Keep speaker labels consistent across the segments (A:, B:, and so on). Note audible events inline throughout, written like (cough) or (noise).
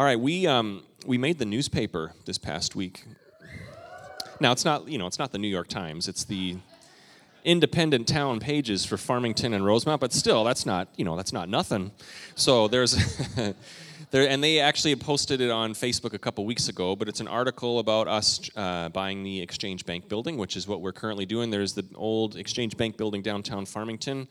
A: All right, we um, we made the newspaper this past week. Now it's not you know it's not the New York Times. It's the independent town pages for Farmington and Rosemount, but still that's not you know that's not nothing. So there's (laughs) there and they actually posted it on Facebook a couple weeks ago. But it's an article about us uh, buying the Exchange Bank building, which is what we're currently doing. There's the old Exchange Bank building downtown Farmington.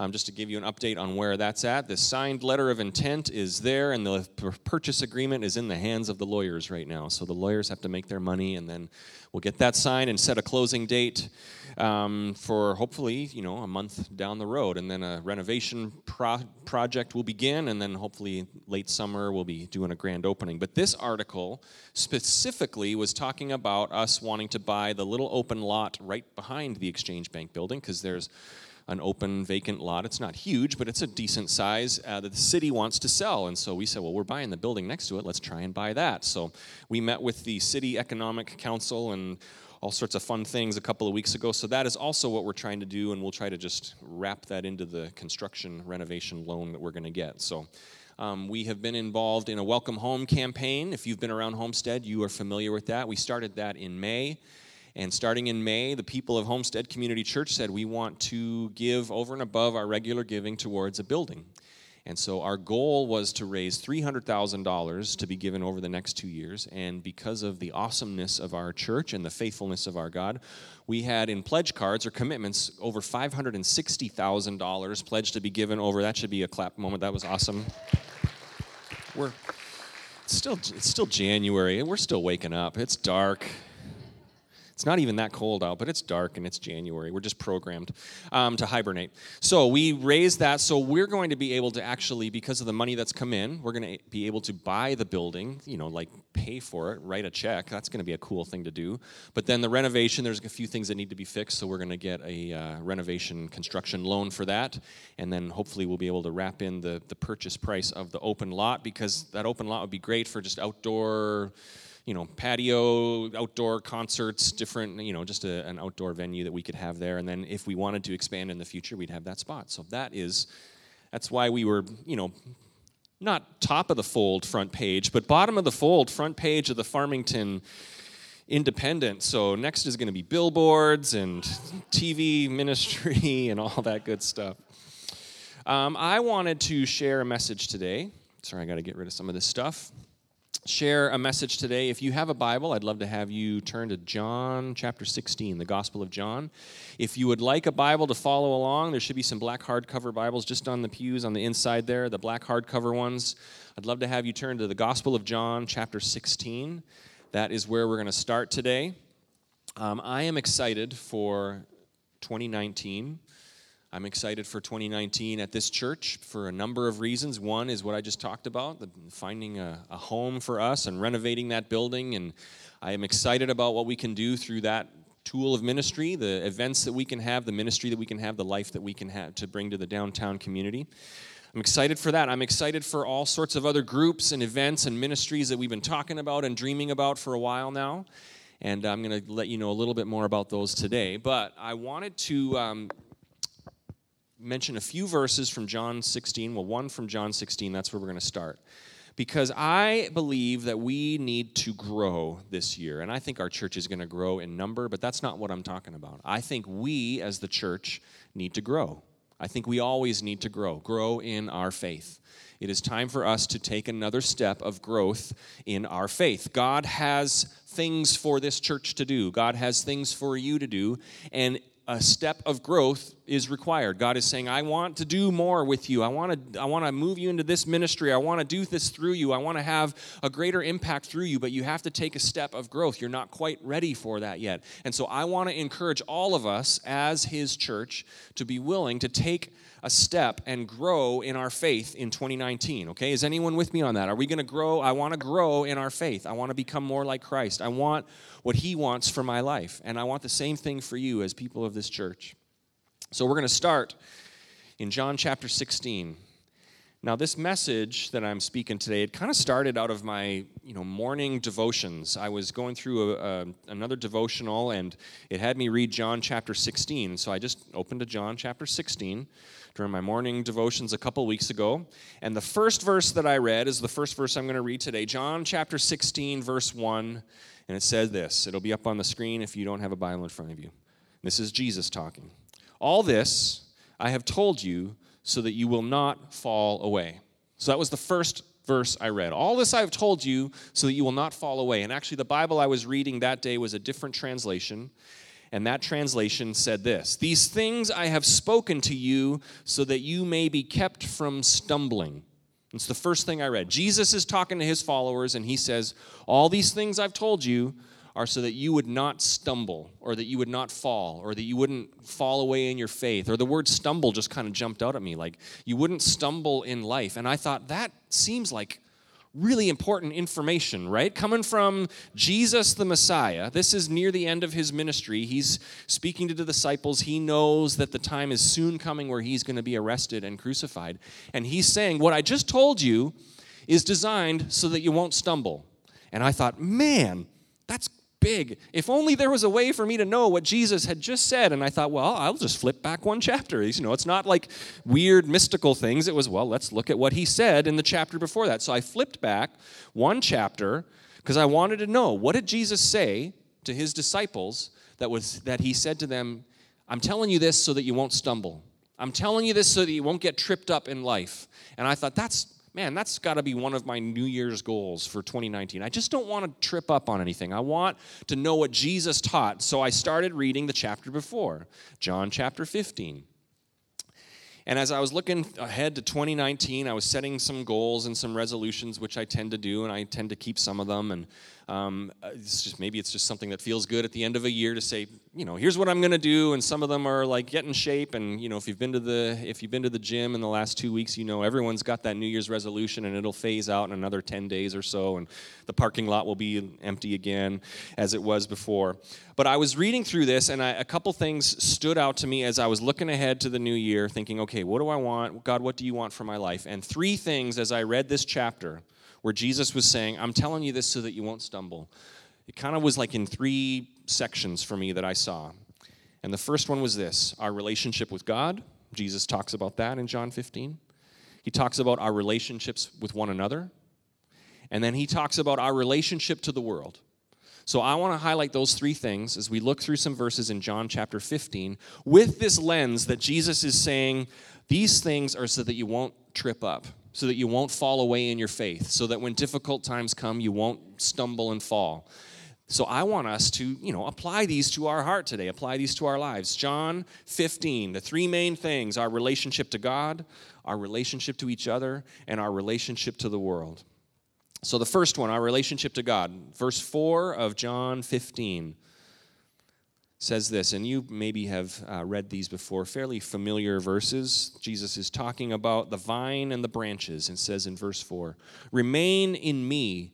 A: Um, just to give you an update on where that's at, the signed letter of intent is there, and the purchase agreement is in the hands of the lawyers right now. So the lawyers have to make their money, and then we'll get that signed and set a closing date um, for hopefully, you know, a month down the road, and then a renovation pro- project will begin, and then hopefully late summer we'll be doing a grand opening. But this article specifically was talking about us wanting to buy the little open lot right behind the Exchange Bank building because there's an open vacant lot. It's not huge, but it's a decent size uh, that the city wants to sell. And so we said, well, we're buying the building next to it. Let's try and buy that. So we met with the city economic council and all sorts of fun things a couple of weeks ago. So that is also what we're trying to do, and we'll try to just wrap that into the construction renovation loan that we're going to get. So. Um, we have been involved in a welcome home campaign. If you've been around Homestead, you are familiar with that. We started that in May. And starting in May, the people of Homestead Community Church said we want to give over and above our regular giving towards a building. And so our goal was to raise $300,000 to be given over the next two years. And because of the awesomeness of our church and the faithfulness of our God, we had in pledge cards or commitments over $560,000 pledged to be given over. That should be a clap moment. That was awesome. We're still it's still January and we're still waking up. It's dark. It's not even that cold out, but it's dark and it's January. We're just programmed um, to hibernate. So we raised that. So we're going to be able to actually, because of the money that's come in, we're going to be able to buy the building, you know, like pay for it, write a check. That's going to be a cool thing to do. But then the renovation, there's a few things that need to be fixed. So we're going to get a uh, renovation construction loan for that. And then hopefully we'll be able to wrap in the, the purchase price of the open lot because that open lot would be great for just outdoor you know, patio, outdoor concerts, different, you know, just a, an outdoor venue that we could have there. And then if we wanted to expand in the future, we'd have that spot. So that is, that's why we were, you know, not top of the fold front page, but bottom of the fold front page of the Farmington Independent. So next is going to be billboards and TV ministry (laughs) and all that good stuff. Um, I wanted to share a message today. Sorry, I got to get rid of some of this stuff share a message today. If you have a Bible, I'd love to have you turn to John chapter 16, the Gospel of John. If you would like a Bible to follow along, there should be some black hardcover Bibles just on the pews on the inside there, the black hardcover ones. I'd love to have you turn to the Gospel of John chapter 16. That is where we're going to start today. Um, I am excited for 2019. I'm excited for 2019 at this church for a number of reasons. One is what I just talked about, the, finding a, a home for us and renovating that building. And I am excited about what we can do through that tool of ministry, the events that we can have, the ministry that we can have, the life that we can have to bring to the downtown community. I'm excited for that. I'm excited for all sorts of other groups and events and ministries that we've been talking about and dreaming about for a while now. And I'm going to let you know a little bit more about those today. But I wanted to um, mention a few verses from John 16. Well, one from John 16, that's where we're going to start. Because I believe that we need to grow this year. And I think our church is going to grow in number, but that's not what I'm talking about. I think we, as the church, need to grow. I think we always need to grow, grow in our faith. It is time for us to take another step of growth in our faith. God has things for this church to do, God has things for you to do, and a step of growth is required. God is saying, I want to do more with you. I want to, I want to move you into this ministry. I want to do this through you. I want to have a greater impact through you, but you have to take a step of growth. You're not quite ready for that yet. And so I want to encourage all of us as His church to be willing to take a step and grow in our faith in 2019. Okay, is anyone with me on that? Are we going to grow? I want to grow in our faith. I want to become more like Christ. I want what He wants for my life. And I want the same thing for you as people of this church. So we're going to start in John chapter 16. Now, this message that I'm speaking today, it kind of started out of my, you know, morning devotions. I was going through a, a, another devotional, and it had me read John chapter 16. So I just opened to John chapter 16 during my morning devotions a couple weeks ago. And the first verse that I read is the first verse I'm going to read today, John chapter 16, verse 1. And it says this. It'll be up on the screen if you don't have a Bible in front of you. This is Jesus talking. All this I have told you so that you will not fall away. So that was the first verse I read. All this I've told you so that you will not fall away. And actually, the Bible I was reading that day was a different translation. And that translation said this These things I have spoken to you so that you may be kept from stumbling. It's the first thing I read. Jesus is talking to his followers, and he says, All these things I've told you are so that you would not stumble or that you would not fall or that you wouldn't fall away in your faith. Or the word stumble just kind of jumped out at me like you wouldn't stumble in life. And I thought that seems like really important information, right? Coming from Jesus the Messiah. This is near the end of his ministry. He's speaking to the disciples. He knows that the time is soon coming where he's going to be arrested and crucified. And he's saying, What I just told you is designed so that you won't stumble. And I thought, man, big. If only there was a way for me to know what Jesus had just said. And I thought, well, I'll just flip back one chapter. You know, it's not like weird mystical things. It was, well, let's look at what he said in the chapter before that. So I flipped back one chapter because I wanted to know what did Jesus say to his disciples that was that he said to them, I'm telling you this so that you won't stumble. I'm telling you this so that you won't get tripped up in life. And I thought that's man, that's got to be one of my New Year's goals for 2019. I just don't want to trip up on anything. I want to know what Jesus taught. So I started reading the chapter before, John chapter 15. And as I was looking ahead to 2019, I was setting some goals and some resolutions, which I tend to do, and I tend to keep some of them. And um, it's just maybe it's just something that feels good at the end of a year to say, you know, here's what I'm going to do. And some of them are like get in shape. And you know, if you've been to the if you've been to the gym in the last two weeks, you know everyone's got that New Year's resolution, and it'll phase out in another 10 days or so, and the parking lot will be empty again as it was before. But I was reading through this, and I, a couple things stood out to me as I was looking ahead to the new year, thinking, okay, what do I want? God, what do you want for my life? And three things as I read this chapter where Jesus was saying, I'm telling you this so that you won't stumble. It kind of was like in three sections for me that I saw. And the first one was this our relationship with God. Jesus talks about that in John 15. He talks about our relationships with one another. And then he talks about our relationship to the world. So I want to highlight those three things as we look through some verses in John chapter 15 with this lens that Jesus is saying these things are so that you won't trip up so that you won't fall away in your faith, so that when difficult times come, you won't stumble and fall. So I want us to, you know, apply these to our heart today, apply these to our lives. John 15, the three main things our relationship to God, our relationship to each other, and our relationship to the world. So the first one, our relationship to God, verse 4 of John 15 says this, and you maybe have uh, read these before, fairly familiar verses. Jesus is talking about the vine and the branches, and says in verse 4 Remain in me,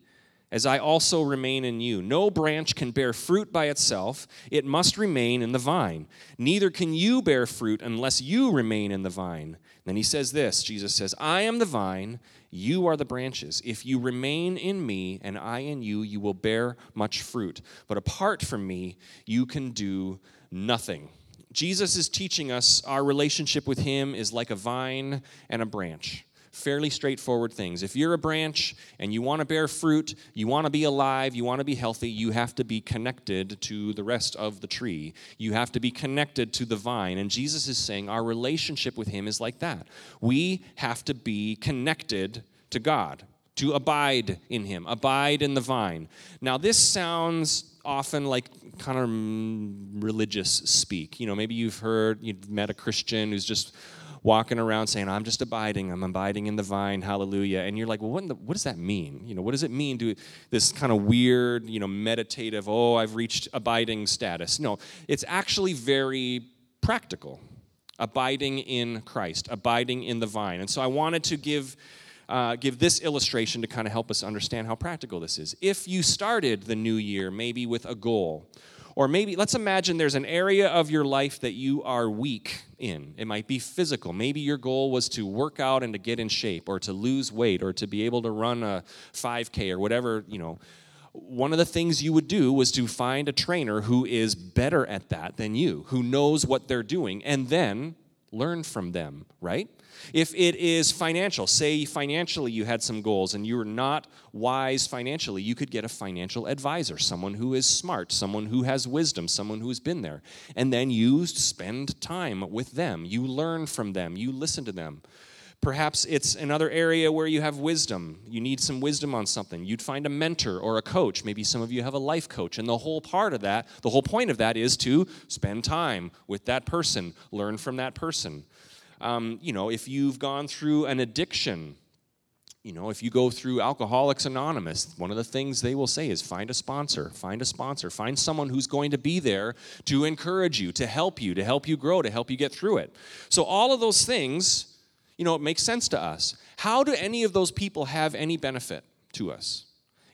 A: as I also remain in you. No branch can bear fruit by itself, it must remain in the vine. Neither can you bear fruit unless you remain in the vine. Then he says this Jesus says, I am the vine, you are the branches. If you remain in me and I in you, you will bear much fruit. But apart from me, you can do nothing. Jesus is teaching us our relationship with him is like a vine and a branch. Fairly straightforward things. If you're a branch and you want to bear fruit, you want to be alive, you want to be healthy, you have to be connected to the rest of the tree. You have to be connected to the vine. And Jesus is saying our relationship with Him is like that. We have to be connected to God, to abide in Him, abide in the vine. Now, this sounds often like kind of religious speak. You know, maybe you've heard, you've met a Christian who's just walking around saying, I'm just abiding, I'm abiding in the vine, hallelujah. And you're like, well, what, the, what does that mean? You know, what does it mean to this kind of weird, you know, meditative, oh, I've reached abiding status? No, it's actually very practical. Abiding in Christ, abiding in the vine. And so I wanted to give uh, give this illustration to kind of help us understand how practical this is. If you started the new year maybe with a goal, Or maybe, let's imagine there's an area of your life that you are weak in. It might be physical. Maybe your goal was to work out and to get in shape, or to lose weight, or to be able to run a 5K, or whatever, you know. One of the things you would do was to find a trainer who is better at that than you, who knows what they're doing, and then learn from them, right? If it is financial, say financially you had some goals and you were not wise financially, you could get a financial advisor, someone who is smart, someone who has wisdom, someone who's been there. And then you spend time with them. You learn from them, you listen to them. Perhaps it's another area where you have wisdom. You need some wisdom on something. You'd find a mentor or a coach. Maybe some of you have a life coach. And the whole part of that, the whole point of that is to spend time with that person, learn from that person. Um, you know, if you've gone through an addiction, you know, if you go through Alcoholics Anonymous, one of the things they will say is find a sponsor, find a sponsor, find someone who's going to be there to encourage you, to help you, to help you grow, to help you get through it. So, all of those things, you know, it makes sense to us. How do any of those people have any benefit to us?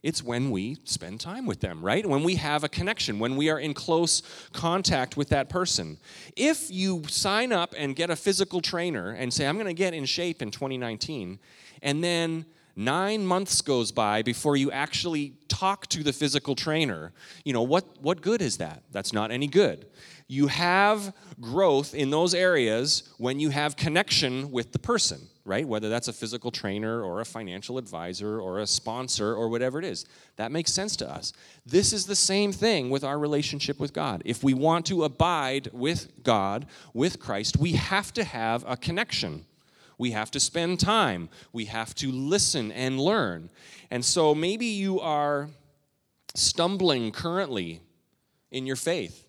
A: It's when we spend time with them, right? When we have a connection, when we are in close contact with that person. If you sign up and get a physical trainer and say, I'm going to get in shape in 2019, and then nine months goes by before you actually talk to the physical trainer, you know, what, what good is that? That's not any good. You have growth in those areas when you have connection with the person right? Whether that's a physical trainer or a financial advisor or a sponsor or whatever it is. That makes sense to us. This is the same thing with our relationship with God. If we want to abide with God, with Christ, we have to have a connection. We have to spend time. We have to listen and learn. And so maybe you are stumbling currently in your faith.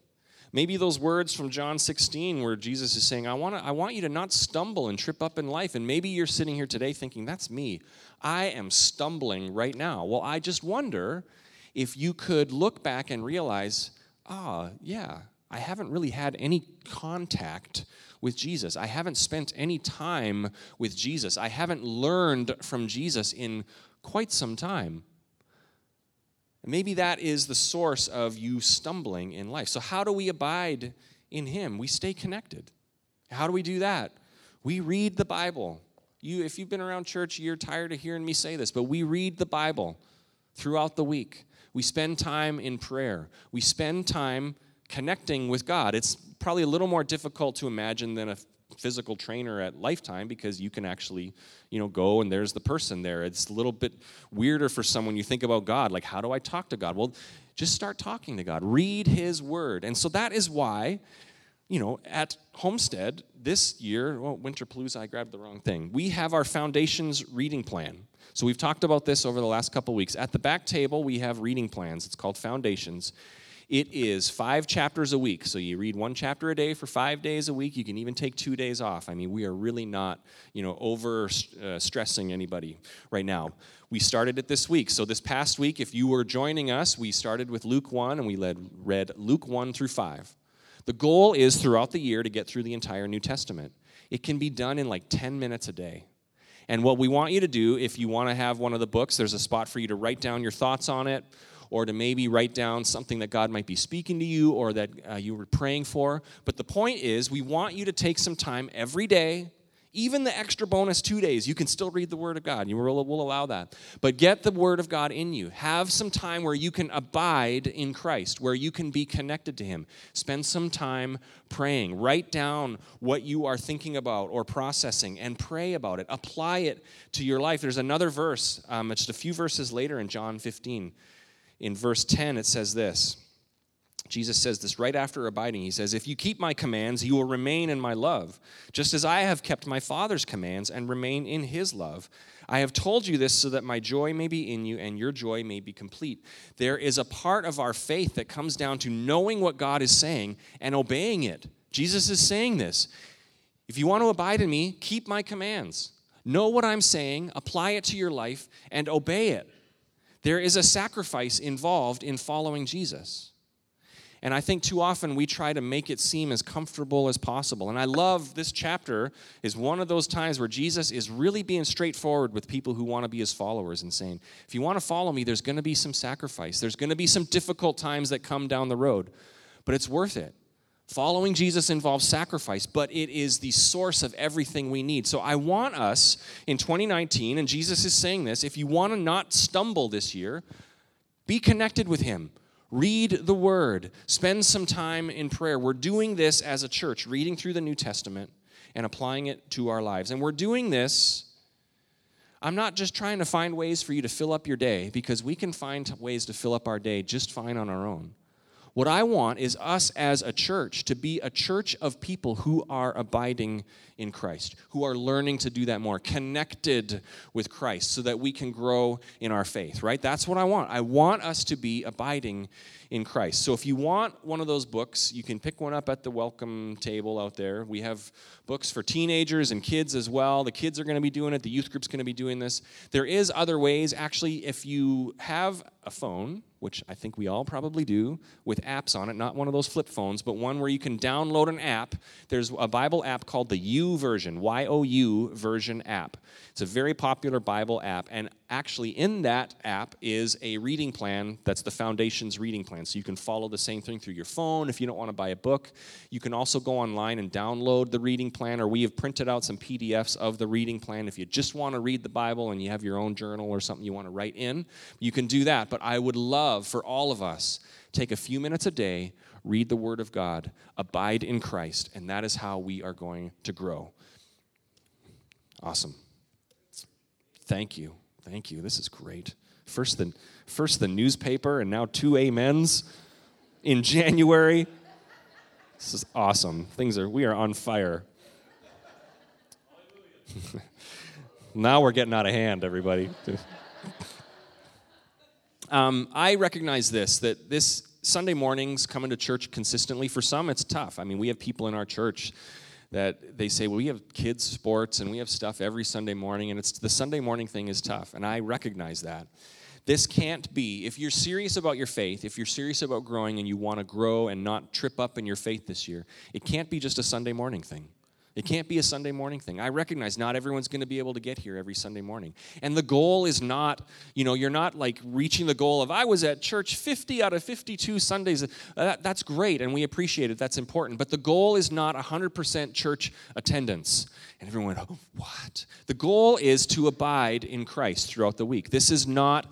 A: Maybe those words from John 16 where Jesus is saying, I, wanna, I want you to not stumble and trip up in life. And maybe you're sitting here today thinking, that's me. I am stumbling right now. Well, I just wonder if you could look back and realize, ah, oh, yeah, I haven't really had any contact with Jesus. I haven't spent any time with Jesus. I haven't learned from Jesus in quite some time. Maybe that is the source of you stumbling in life. So, how do we abide in Him? We stay connected. How do we do that? We read the Bible. You, if you've been around church, you're tired of hearing me say this, but we read the Bible throughout the week. We spend time in prayer. We spend time connecting with God. It's probably a little more difficult to imagine than a physical trainer at Lifetime because you can actually, you know, go and there's the person there. It's a little bit weirder for someone you think about God, like how do I talk to God? Well, just start talking to God. Read his word. And so that is why, you know, at Homestead this year, well, Winter Palooza, I grabbed the wrong thing. We have our foundations reading plan. So we've talked about this over the last couple weeks. At the back table, we have reading plans. It's called Foundations. It is five chapters a week. So you read one chapter a day for five days a week. You can even take two days off. I mean, we are really not, you know, over uh, stressing anybody right now. We started it this week. So this past week, if you were joining us, we started with Luke 1 and we led, read Luke 1 through 5. The goal is throughout the year to get through the entire New Testament. It can be done in like 10 minutes a day. And what we want you to do, if you want to have one of the books, there's a spot for you to write down your thoughts on it or to maybe write down something that God might be speaking to you or that uh, you were praying for. But the point is, we want you to take some time every day even the extra bonus two days, you can still read the Word of God. You will, will allow that. But get the Word of God in you. Have some time where you can abide in Christ, where you can be connected to Him. Spend some time praying. Write down what you are thinking about or processing and pray about it. Apply it to your life. There's another verse, um, just a few verses later in John 15 in verse 10, it says this. Jesus says this right after abiding. He says, If you keep my commands, you will remain in my love, just as I have kept my Father's commands and remain in his love. I have told you this so that my joy may be in you and your joy may be complete. There is a part of our faith that comes down to knowing what God is saying and obeying it. Jesus is saying this. If you want to abide in me, keep my commands. Know what I'm saying, apply it to your life, and obey it. There is a sacrifice involved in following Jesus. And I think too often we try to make it seem as comfortable as possible. And I love this chapter is one of those times where Jesus is really being straightforward with people who want to be his followers and saying, if you want to follow me, there's going to be some sacrifice. There's going to be some difficult times that come down the road. but it's worth it. Following Jesus involves sacrifice, but it is the source of everything we need. So I want us in 2019, and Jesus is saying this if you want to not stumble this year, be connected with Him. Read the Word. Spend some time in prayer. We're doing this as a church, reading through the New Testament and applying it to our lives. And we're doing this. I'm not just trying to find ways for you to fill up your day because we can find ways to fill up our day just fine on our own. What I want is us as a church to be a church of people who are abiding in Christ, who are learning to do that more, connected with Christ, so that we can grow in our faith, right? That's what I want. I want us to be abiding in Christ. So if you want one of those books, you can pick one up at the welcome table out there. We have books for teenagers and kids as well. The kids are going to be doing it, the youth group's going to be doing this. There is other ways. Actually, if you have a phone, which I think we all probably do, with apps on it, not one of those flip phones, but one where you can download an app. There's a Bible app called the U YouVersion, Y O U version app. It's a very popular Bible app, and actually, in that app is a reading plan that's the Foundation's reading plan. So you can follow the same thing through your phone if you don't want to buy a book. You can also go online and download the reading plan, or we have printed out some PDFs of the reading plan. If you just want to read the Bible and you have your own journal or something you want to write in, you can do that. But I would love for all of us take a few minutes a day, read the Word of God, abide in Christ, and that is how we are going to grow. Awesome. Thank you. Thank you. This is great. First the, first the newspaper, and now two amens in January. This is awesome. Things are, we are on fire. (laughs) now we're getting out of hand, everybody. (laughs) um, I recognize this that this Sunday mornings coming to church consistently, for some, it's tough. I mean, we have people in our church that they say, well, we have kids' sports and we have stuff every Sunday morning, and it's the Sunday morning thing is tough, and I recognize that. This can't be, if you're serious about your faith, if you're serious about growing and you want to grow and not trip up in your faith this year, it can't be just a Sunday morning thing. It can't be a Sunday morning thing. I recognize not everyone's going to be able to get here every Sunday morning. And the goal is not, you know, you're not like reaching the goal of, I was at church 50 out of 52 Sundays. Uh, that's great, and we appreciate it. That's important. But the goal is not 100% church attendance. And everyone went, oh, what? The goal is to abide in Christ throughout the week. This is not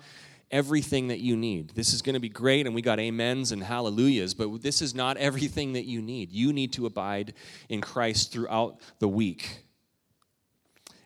A: everything that you need. This is going to be great, and we got amens and hallelujahs, but this is not everything that you need. You need to abide in Christ throughout the week.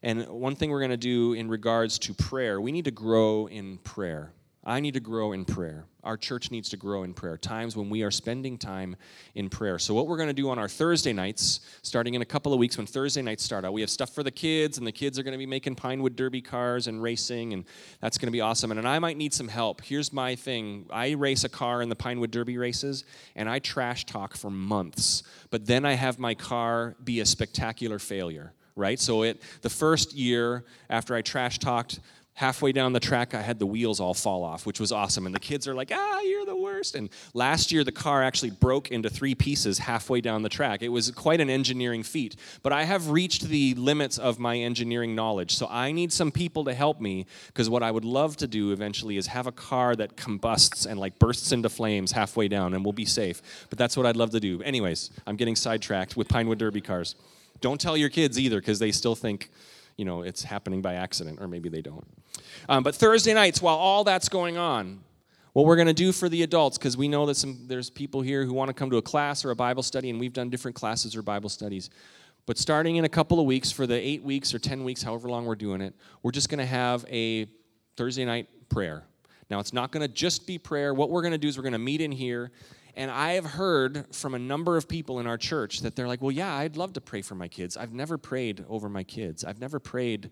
A: And one thing we're going to do in regards to prayer, we need to grow in prayer. I need to grow in prayer. Our church needs to grow in prayer. Times when we are spending time in prayer. So, what we're going to do on our Thursday nights, starting in a couple of weeks when Thursday nights start out, we have stuff for the kids, and the kids are going to be making Pinewood Derby cars and racing, and that's going to be awesome. And, and I might need some help. Here's my thing I race a car in the Pinewood Derby races, and I trash talk for months. But then I have my car be a spectacular failure right? So it the first year after I trash talked halfway down the track, I had the wheels all fall off, which was awesome. And the kids are like, ah, you're the worst. And last year, the car actually broke into three pieces halfway down the track. It was quite an engineering feat. But I have reached the limits of my engineering knowledge. So I need some people to help me because what I would love to do eventually is have a car that combusts and like bursts into flames halfway down and we'll be safe. But that's what I'd love to do. Anyways, I'm getting sidetracked with Pinewood Derby cars. Don't tell your kids either because they still think, you know, it's happening by accident, or maybe they don't. Um, but Thursday nights, while all that's going on, what we're going to do for the adults, because we know that some, there's people here who want to come to a class or a Bible study, and we've done different classes or Bible studies. But starting in a couple of weeks, for the eight weeks or 10 weeks, however long we're doing it, we're just going to have a Thursday night prayer. Now, it's not going to just be prayer. What we're going to do is we're going to meet in here. And I have heard from a number of people in our church that they're like, well, yeah, I'd love to pray for my kids. I've never prayed over my kids. I've never prayed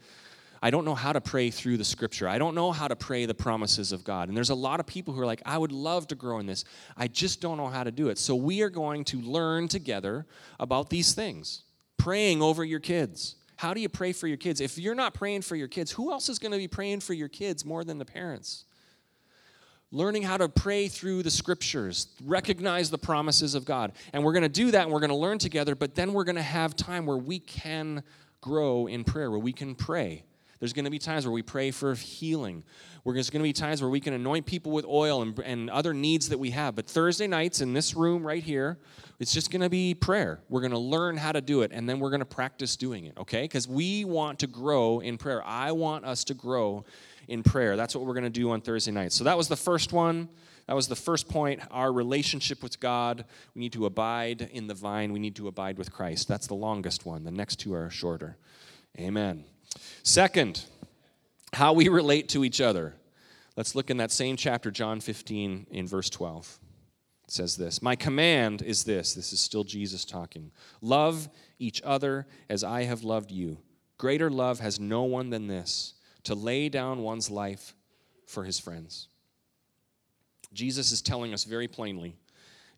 A: I don't know how to pray through the scripture. I don't know how to pray the promises of God. And there's a lot of people who are like, I would love to grow in this. I just don't know how to do it. So we are going to learn together about these things. Praying over your kids. How do you pray for your kids? If you're not praying for your kids, who else is going to be praying for your kids more than the parents? Learning how to pray through the scriptures, recognize the promises of God. And we're going to do that and we're going to learn together, but then we're going to have time where we can grow in prayer, where we can pray There's going to be times where we pray for healing. There's going to be times where we can anoint people with oil and, and other needs that we have. But Thursday nights in this room right here, it's just going to be prayer. We're going to learn how to do it, and then we're going to practice doing it, okay? Because we want to grow in prayer. I want us to grow in prayer. That's what we're going to do on Thursday night. So that was the first one. That was the first point. Our relationship with God. We need to abide in the vine. We need to abide with Christ. That's the longest one. The next two are shorter. Amen. Second, how we relate to each other. Let's look in that same chapter, John 15, in verse 12. It says this My command is this this is still Jesus talking love each other as I have loved you. Greater love has no one than this to lay down one's life for his friends. Jesus is telling us very plainly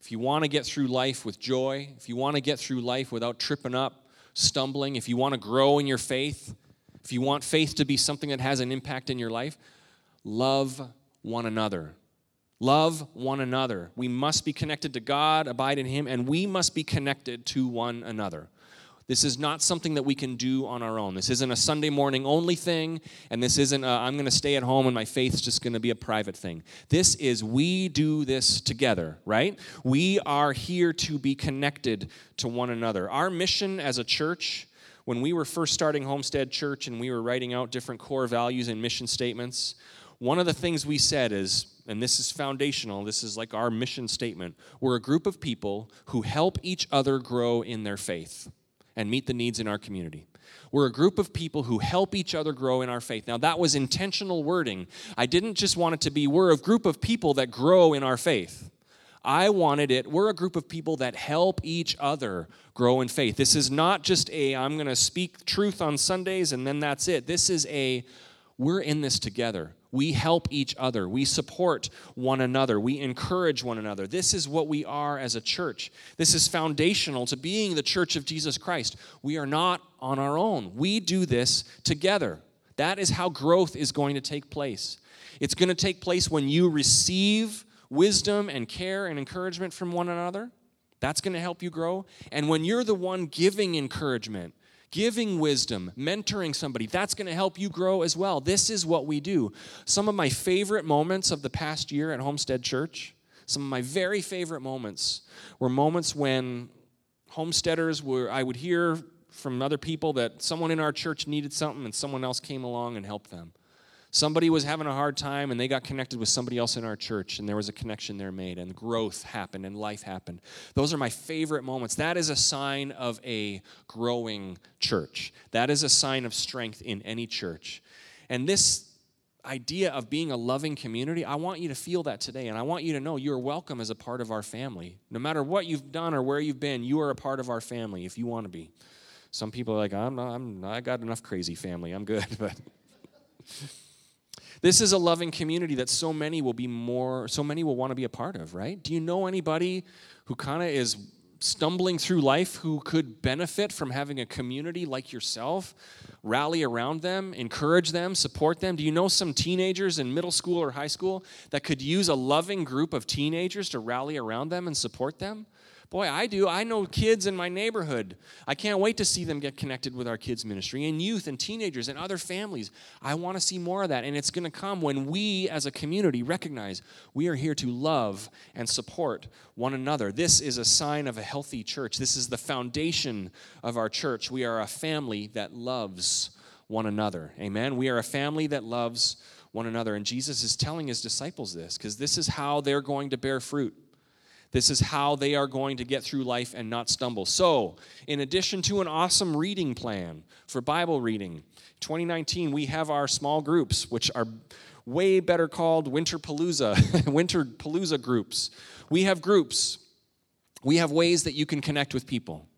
A: if you want to get through life with joy, if you want to get through life without tripping up, stumbling, if you want to grow in your faith, if you want faith to be something that has an impact in your life, love one another. Love one another. We must be connected to God, abide in Him, and we must be connected to one another. This is not something that we can do on our own. This isn't a Sunday morning only thing, and this isn't uh, i am going to stay at home and my faith's just going to be a private thing. This is we do this together, right? We are here to be connected to one another. Our mission as a church, when we were first starting Homestead Church and we were writing out different core values and mission statements, one of the things we said is, and this is foundational, this is like our mission statement we're a group of people who help each other grow in their faith and meet the needs in our community. We're a group of people who help each other grow in our faith. Now, that was intentional wording. I didn't just want it to be, we're a group of people that grow in our faith. I wanted it, we're a group of people that help each other grow in faith. This is not just a, I'm going to speak truth on Sundays and then that's it. This is a, we're in this together. We help each other. We support one another. We encourage one another. This is what we are as a church. This is foundational to being the church of Jesus Christ. We are not on our own. We do this together. That is how growth is going to take place. It's going to take place when you receive wisdom and care and encouragement from one another. That's going to help you grow. And when you're the one giving encouragement, giving wisdom, mentoring somebody, that's going to help you grow as well. This is what we do. Some of my favorite moments of the past year at Homestead Church, some of my very favorite moments were moments when homesteaders were, I would hear from other people that someone in our church needed something and someone else came along and helped them. Somebody was having a hard time and they got connected with somebody else in our church and there was a connection there made and growth happened and life happened. Those are my favorite moments. That is a sign of a growing church. That is a sign of strength in any church. And this idea of being a loving community, I want you to feel that today. And I want you to know you're welcome as a part of our family. No matter what you've done or where you've been, you are a part of our family if you want to be. Some people are like, I'm, not, I'm I got enough crazy family. I'm good. (laughs) But this is a loving community that so many will be more, so many will want to be a part of, right? Do you know anybody who kind of is stumbling through life who could benefit from having a community like yourself? Rally around them, encourage them, support them. Do you know some teenagers in middle school or high school that could use a loving group of teenagers to rally around them and support them? Boy, I do. I know kids in my neighborhood. I can't wait to see them get connected with our kids' ministry and youth and teenagers and other families. I want to see more of that. And it's going to come when we as a community recognize we are here to love and support one another. This is a sign of a healthy church. This is the foundation of our church. We are a family that loves one another. Amen. We are a family that loves one another. And Jesus is telling his disciples this because this is how they're going to bear fruit. This is how they are going to get through life and not stumble. So, in addition to an awesome reading plan for Bible reading, 2019 we have our small groups, which are way better called Winter Palooza, (laughs) Winter Palooza groups. We have groups. We have ways that you can connect with people.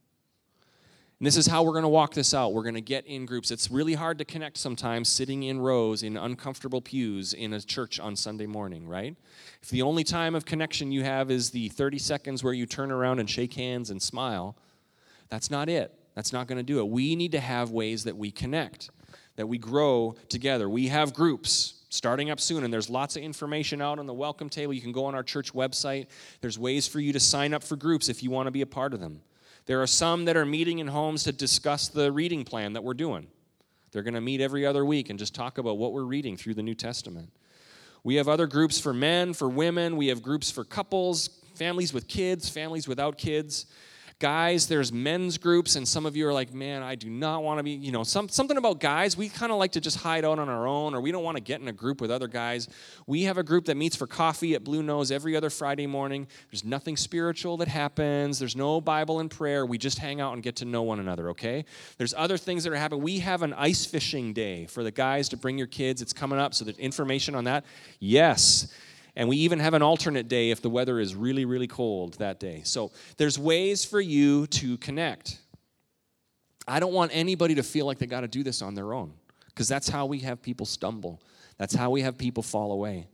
A: And this is how we're going to walk this out. We're going to get in groups. It's really hard to connect sometimes sitting in rows in uncomfortable pews in a church on Sunday morning, right? If the only time of connection you have is the 30 seconds where you turn around and shake hands and smile, that's not it. That's not going to do it. We need to have ways that we connect, that we grow together. We have groups starting up soon, and there's lots of information out on the welcome table. You can go on our church website. There's ways for you to sign up for groups if you want to be a part of them. There are some that are meeting in homes to discuss the reading plan that we're doing. They're going to meet every other week and just talk about what we're reading through the New Testament. We have other groups for men, for women. We have groups for couples, families with kids, families without kids. Guys, there's men's groups, and some of you are like, man, I do not want to be, you know, some, something about guys, we kind of like to just hide out on our own, or we don't want to get in a group with other guys. We have a group that meets for coffee at Blue Nose every other Friday morning. There's nothing spiritual that happens, there's no Bible and prayer. We just hang out and get to know one another, okay? There's other things that are happening. We have an ice fishing day for the guys to bring your kids. It's coming up, so there's information on that. Yes. And we even have an alternate day if the weather is really, really cold that day. So there's ways for you to connect. I don't want anybody to feel like they got to do this on their own because that's how we have people stumble. That's how we have people fall away.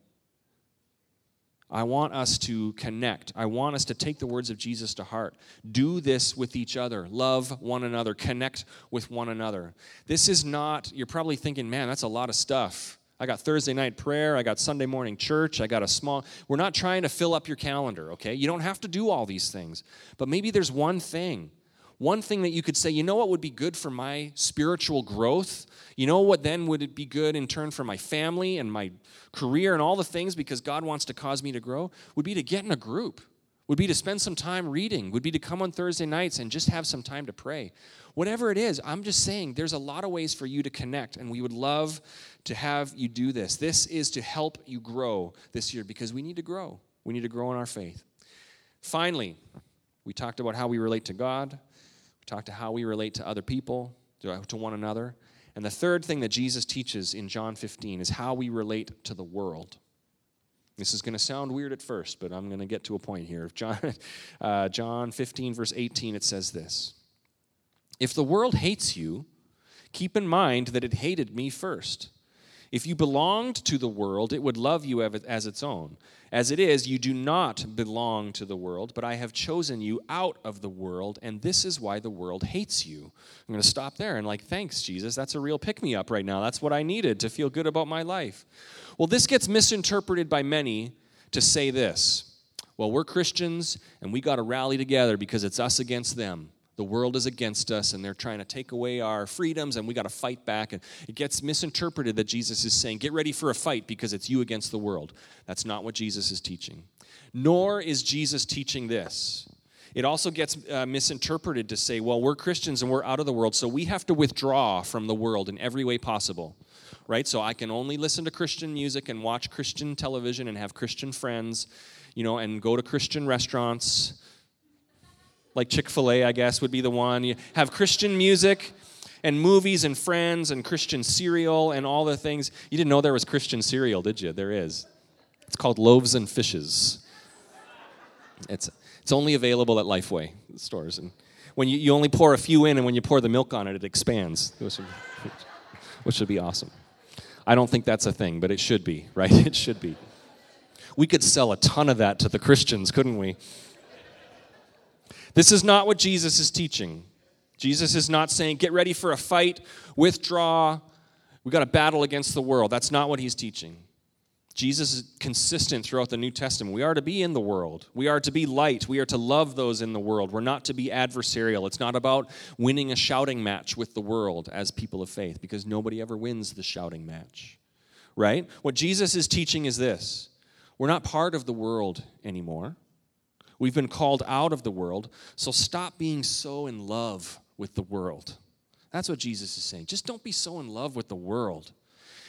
A: I want us to connect. I want us to take the words of Jesus to heart. Do this with each other. Love one another. Connect with one another. This is not, you're probably thinking, man, that's a lot of stuff. I got Thursday night prayer. I got Sunday morning church. I got a small. We're not trying to fill up your calendar, okay? You don't have to do all these things. But maybe there's one thing, one thing that you could say, you know what would be good for my spiritual growth? You know what then would it be good in turn for my family and my career and all the things because God wants to cause me to grow? Would be to get in a group would be to spend some time reading, would be to come on Thursday nights and just have some time to pray. Whatever it is, I'm just saying there's a lot of ways for you to connect, and we would love to have you do this. This is to help you grow this year because we need to grow. We need to grow in our faith. Finally, we talked about how we relate to God, we talked to how we relate to other people, to, one another. And the third thing that Jesus teaches in John 15 is how we relate to the world. This is going to sound weird at first, but I'm going to get to a point here. John, (laughs) uh, John 15, verse 18, it says this If the world hates you, keep in mind that it hated me first. If you belonged to the world, it would love you as its own. As it is, you do not belong to the world, but I have chosen you out of the world, and this is why the world hates you. I'm going to stop there and, like, thanks, Jesus. That's a real pick me up right now. That's what I needed to feel good about my life. Well, this gets misinterpreted by many to say this well, we're Christians, and we got to rally together because it's us against them. The world is against us, and they're trying to take away our freedoms, and we got to fight back. And it gets misinterpreted that Jesus is saying, Get ready for a fight because it's you against the world. That's not what Jesus is teaching. Nor is Jesus teaching this. It also gets uh, misinterpreted to say, Well, we're Christians and we're out of the world, so we have to withdraw from the world in every way possible. Right? So I can only listen to Christian music and watch Christian television and have Christian friends, you know, and go to Christian restaurants like Chick fil A, I guess, would be the one. You have Christian music and movies and friends and Christian cereal and all the things. You didn't know there was Christian cereal, did you? There is. It's called Loaves and Fishes. It's, it's only available at Lifeway stores. And when you, you only pour a few in, and when you pour the milk on it, it expands, which would, which would be awesome. I don't think that's a thing, but it should be, right? (laughs) It should be. We could sell a ton of that to the Christians, couldn't we? This is not what Jesus is teaching. Jesus is not saying, get ready for a fight, withdraw, we got to battle against the world. That's not what he's teaching. Jesus is consistent throughout the New Testament. We are to be in the world. We are to be light. We are to love those in the world. We're not to be adversarial. It's not about winning a shouting match with the world as people of faith, because nobody ever wins the shouting match. Right? What Jesus is teaching is this we're not part of the world anymore. We've been called out of the world, so stop being so in love with the world. That's what Jesus is saying. Just don't be so in love with the world.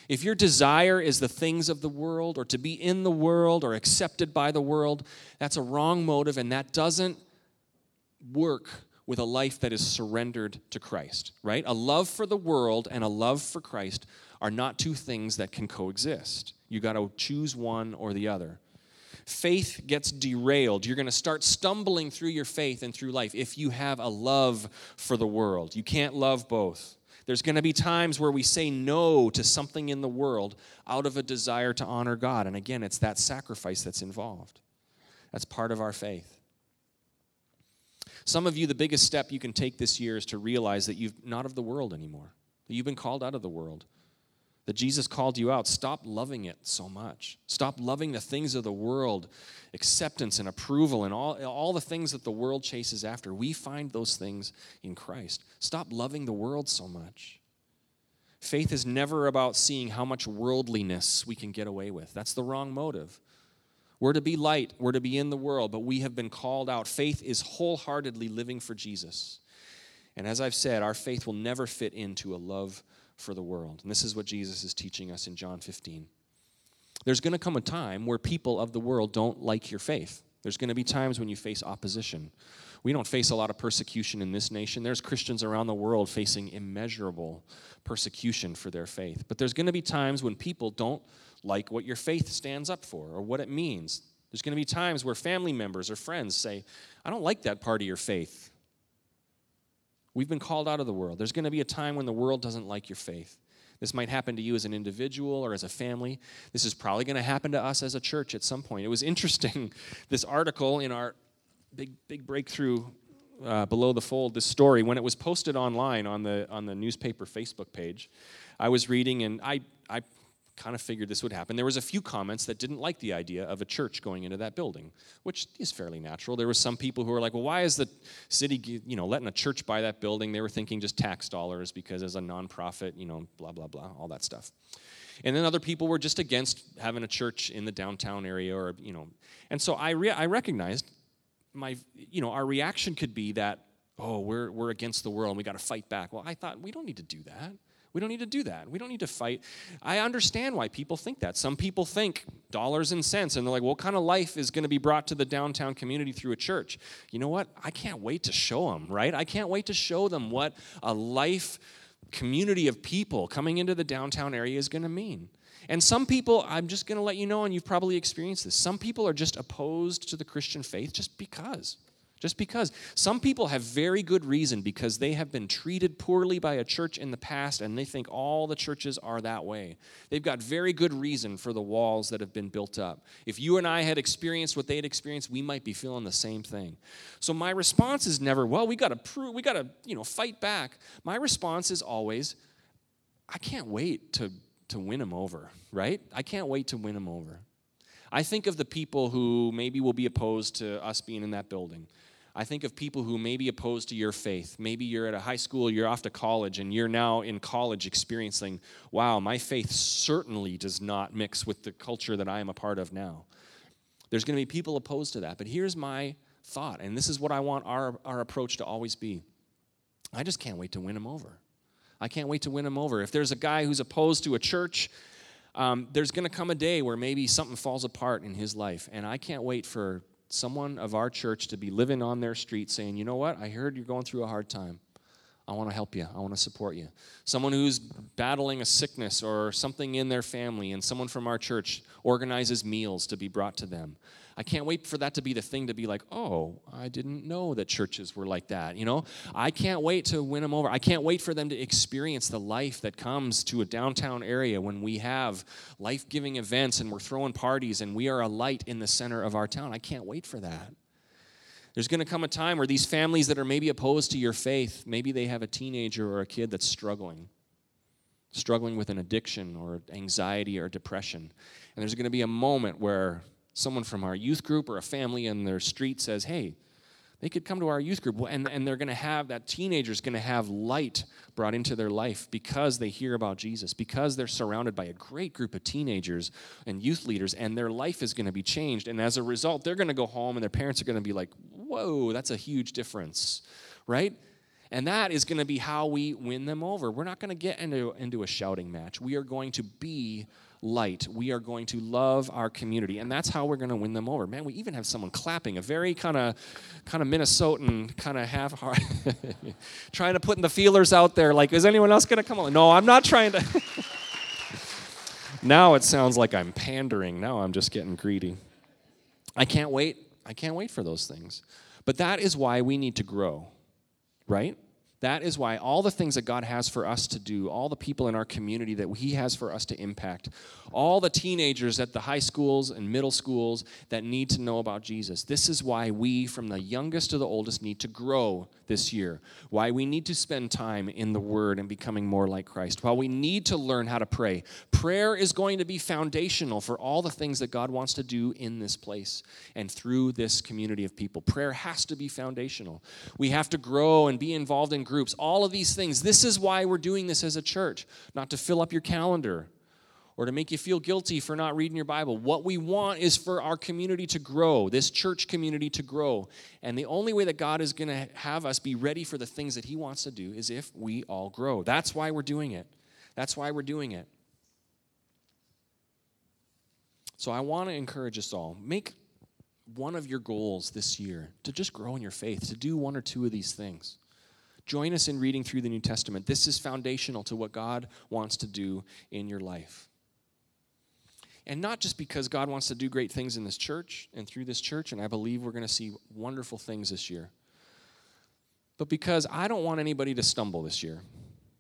A: If your desire is the things of the world or to be in the world or accepted by the world, that's a wrong motive and that doesn't work with a life that is surrendered to Christ, right? A love for the world and a love for Christ are not two things that can coexist. You got to choose one or the other faith gets derailed. You're going to start stumbling through your faith and through life if you have a love for the world. You can't love both. There's going to be times where we say no to something in the world out of a desire to honor God. And again, it's that sacrifice that's involved. That's part of our faith. Some of you, the biggest step you can take this year is to realize that you're not of the world anymore, you've been called out of the world that Jesus called you out, stop loving it so much. Stop loving the things of the world, acceptance and approval, and all, all the things that the world chases after. We find those things in Christ. Stop loving the world so much. Faith is never about seeing how much worldliness we can get away with. That's the wrong motive. We're to be light, we're to be in the world, but we have been called out. Faith is wholeheartedly living for Jesus. And as I've said, our faith will never fit into a love for the world. And this is what Jesus is teaching us in John 15. There's going to come a time where people of the world don't like your faith. There's going to be times when you face opposition. We don't face a lot of persecution in this nation. There's Christians around the world facing immeasurable persecution for their faith. But there's going to be times when people don't like what your faith stands up for or what it means. There's going to be times where family members or friends say, I don't like that part of your faith. We've been called out of the world. There's going to be a time when the world doesn't like your faith. This might happen to you as an individual or as a family. This is probably going to happen to us as a church at some point. It was (laughs) interesting, this article in our big, big breakthrough uh, below the fold, this story, when it was posted online on the, on the newspaper Facebook page, I was reading and I, I kind of figured this would happen. There was a few comments that didn't like the idea of a church going into that building, which is fairly natural. There were some people who were like, "Well, why is the city, you know, letting a church buy that building?" They were thinking just tax dollars because as a nonprofit, you know, blah blah blah, all that stuff. And then other people were just against having a church in the downtown area, or you know, and so I re- I recognized my, you know, our reaction could be that, "Oh, we're we're against the world, and we got to fight back." Well, I thought we don't need to do that. We don't need to do that. We don't need to fight. I understand why people think that. Some people think dollars and cents, and they're like, what kind of life is going to be brought to the downtown community through a church? You know what? I can't wait to show them, right? I can't wait to show them what a life community of people coming into the downtown area is going to mean. And some people, I'm just going to let you know, and you've probably experienced this, some people are just opposed to the Christian faith just because. Just because. Some people have very good reason because they have been treated poorly by a church in the past and they think all the churches are that way. They've got very good reason for the walls that have been built up. If you and I had experienced what they had experienced, we might be feeling the same thing. So my response is never, well, we got to prove, we got to, you know, fight back. My response is always, I can't wait to to win them over, right? I can't wait to win them over. I think of the people who maybe will be opposed to us being in that building. I think of people who may be opposed to your faith. Maybe you're at a high school, you're off to college, and you're now in college experiencing, wow, my faith certainly does not mix with the culture that I am a part of now. There's going to be people opposed to that. But here's my thought, and this is what I want our, our approach to always be I just can't wait to win them over. I can't wait to win them over. If there's a guy who's opposed to a church, um, there's going to come a day where maybe something falls apart in his life. And I can't wait for someone of our church to be living on their street saying, you know what, I heard you're going through a hard time. I want to help you. I want to support you. Someone who's battling a sickness or something in their family, and someone from our church organizes meals to be brought to them. I can't wait for that to be the thing to be like, oh, I didn't know that churches were like that. You know, I can't wait to win them over. I can't wait for them to experience the life that comes to a downtown area when we have life giving events and we're throwing parties and we are a light in the center of our town. I can't wait for that. There's going to come a time where these families that are maybe opposed to your faith, maybe they have a teenager or a kid that's struggling, struggling with an addiction or anxiety or depression. And there's going to be a moment where someone from our youth group or a family in their street says, hey, they could come to our youth group. And, and they're going to have that teenager's going to have light brought into their life because they hear about jesus because they're surrounded by a great group of teenagers and youth leaders and their life is going to be changed. And as a result they're going to go home and their parents are going to be like whoa that's a huge difference right? And that is going to be how we win them over. We're not going to get into, into a shouting match. We are going to be light. We are going to love our community, and that's how we're going to win them over. Man, we even have someone clapping, a very kind of kind of Minnesotan, kind of half heart, (laughs) trying to put in the feelers out there. Like, is anyone else going to come on? No, I'm not trying to. (laughs) now it sounds like I'm pandering. Now I'm just getting greedy. I can't wait. I can't wait for those things. But that is why we need to grow, right? That is why all the things that God has for us to do, all the people in our community that He has for us to impact, all the teenagers at the high schools and middle schools that need to know about Jesus, this is why we, from the youngest to the oldest, need to grow this year. Why we need to spend time in the Word and becoming more like Christ. Why we need to learn how to pray. Prayer is going to be foundational for all the things that God wants to do in this place and through this community of people. Prayer has to be foundational. We have to grow and be involved in groups all of these things. This is why we're doing this as a church, not to fill up your calendar or to make you feel guilty for not reading your Bible. What we want is for our community to grow, this church community to grow. And the only way that God is going to have us be ready for the things that He wants to do is if we all grow. That's why we're doing it. That's why we're doing it. So I want to encourage us all make one of your goals this year to just grow in your faith, to do one or two of these things. Join us in reading through the New Testament. This is foundational to what God wants to do in your life. And not just because God wants to do great things in this church and through this church, and I believe we're going to see wonderful things this year, but because I don't want anybody to stumble this year.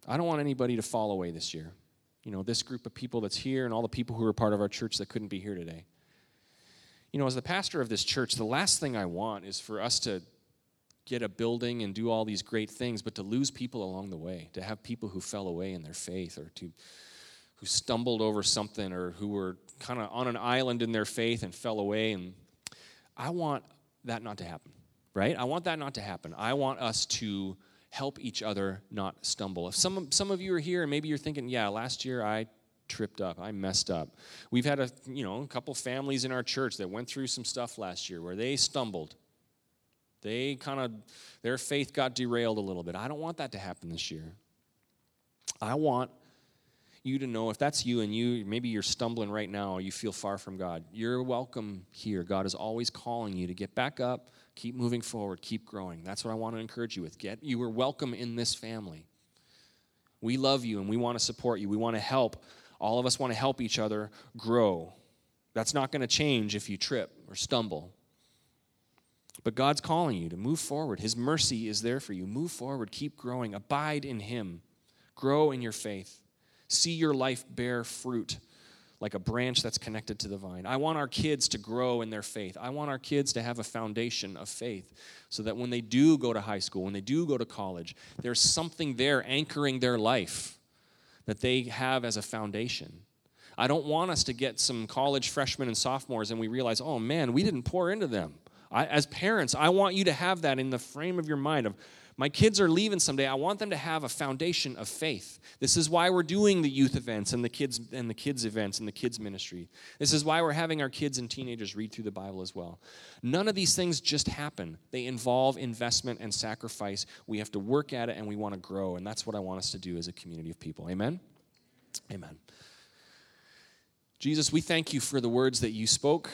A: I don't want anybody to fall away this year. You know, this group of people that's here and all the people who are part of our church that couldn't be here today. You know, as the pastor of this church, the last thing I want is for us to get a building and do all these great things, but to lose people along the way, to have people who fell away in their faith or to who stumbled over something or who were kind of on an island in their faith and fell away. And I want that not to happen, right? I want that not to happen. I want us to help each other not stumble. If some, some of you are here and maybe you're thinking, yeah, last year I tripped up, I messed up. We've had a, you know, a couple families in our church that went through some stuff last year where they stumbled. They kind of, their faith got derailed a little bit. I don't want that to happen this year. I want you to know if that's you and you maybe you're stumbling right now or you feel far from God, you're welcome here. God is always calling you to get back up, keep moving forward, keep growing. That's what I want to encourage you with. Get you are welcome in this family. We love you and we want to support you. We want to help. All of us want to help each other grow. That's not going to change if you trip or stumble. But God's calling you to move forward. His mercy is there for you. Move forward, keep growing, abide in Him, grow in your faith. See your life bear fruit like a branch that's connected to the vine. I want our kids to grow in their faith. I want our kids to have a foundation of faith so that when they do go to high school, when they do go to college, there's something there anchoring their life that they have as a foundation. I don't want us to get some college freshmen and sophomores and we realize, oh man, we didn't pour into them. I, as parents, I want you to have that in the frame of your mind of my kids are leaving someday. I want them to have a foundation of faith. This is why we're doing the youth events and the kids and the kids events and the kids ministry. This is why we're having our kids and teenagers read through the Bible as well. None of these things just happen. They involve investment and sacrifice. We have to work at it and we want to grow, and that's what I want us to do as a community of people. Amen. Amen. Jesus, we thank you for the words that you spoke.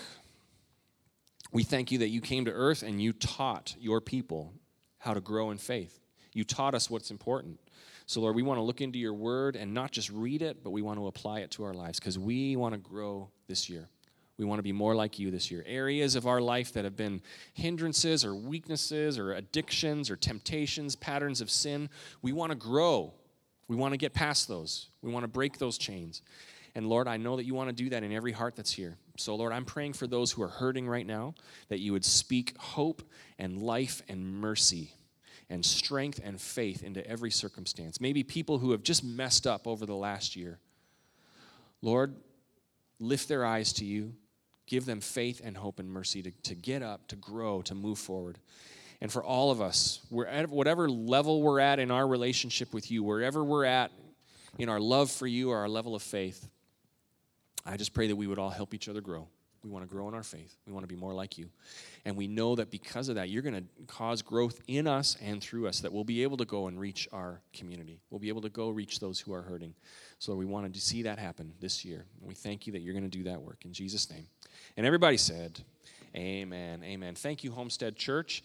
A: We thank you that you came to earth and you taught your people how to grow in faith. You taught us what's important. So, Lord, we want to look into your word and not just read it, but we want to apply it to our lives because we want to grow this year. We want to be more like you this year. Areas of our life that have been hindrances or weaknesses or addictions or temptations, patterns of sin, we want to grow. We want to get past those. We want to break those chains. And Lord, I know that you want to do that in every heart that's here. So, Lord, I'm praying for those who are hurting right now that you would speak hope and life and mercy and strength and faith into every circumstance. Maybe people who have just messed up over the last year. Lord, lift their eyes to you, give them faith and hope and mercy to, to get up, to grow, to move forward. And for all of us, we're at whatever level we're at in our relationship with you, wherever we're at in our love for you or our level of faith, I just pray that we would all help each other grow. We want to grow in our faith. We want to be more like you. And we know that because of that, you're going to cause growth in us and through us, that we'll be able to go and reach our community. We'll be able to go reach those who are hurting. So we wanted to see that happen this year. And we thank you that you're going to do that work in Jesus' name. And everybody said, Amen. Amen. Thank you, Homestead Church.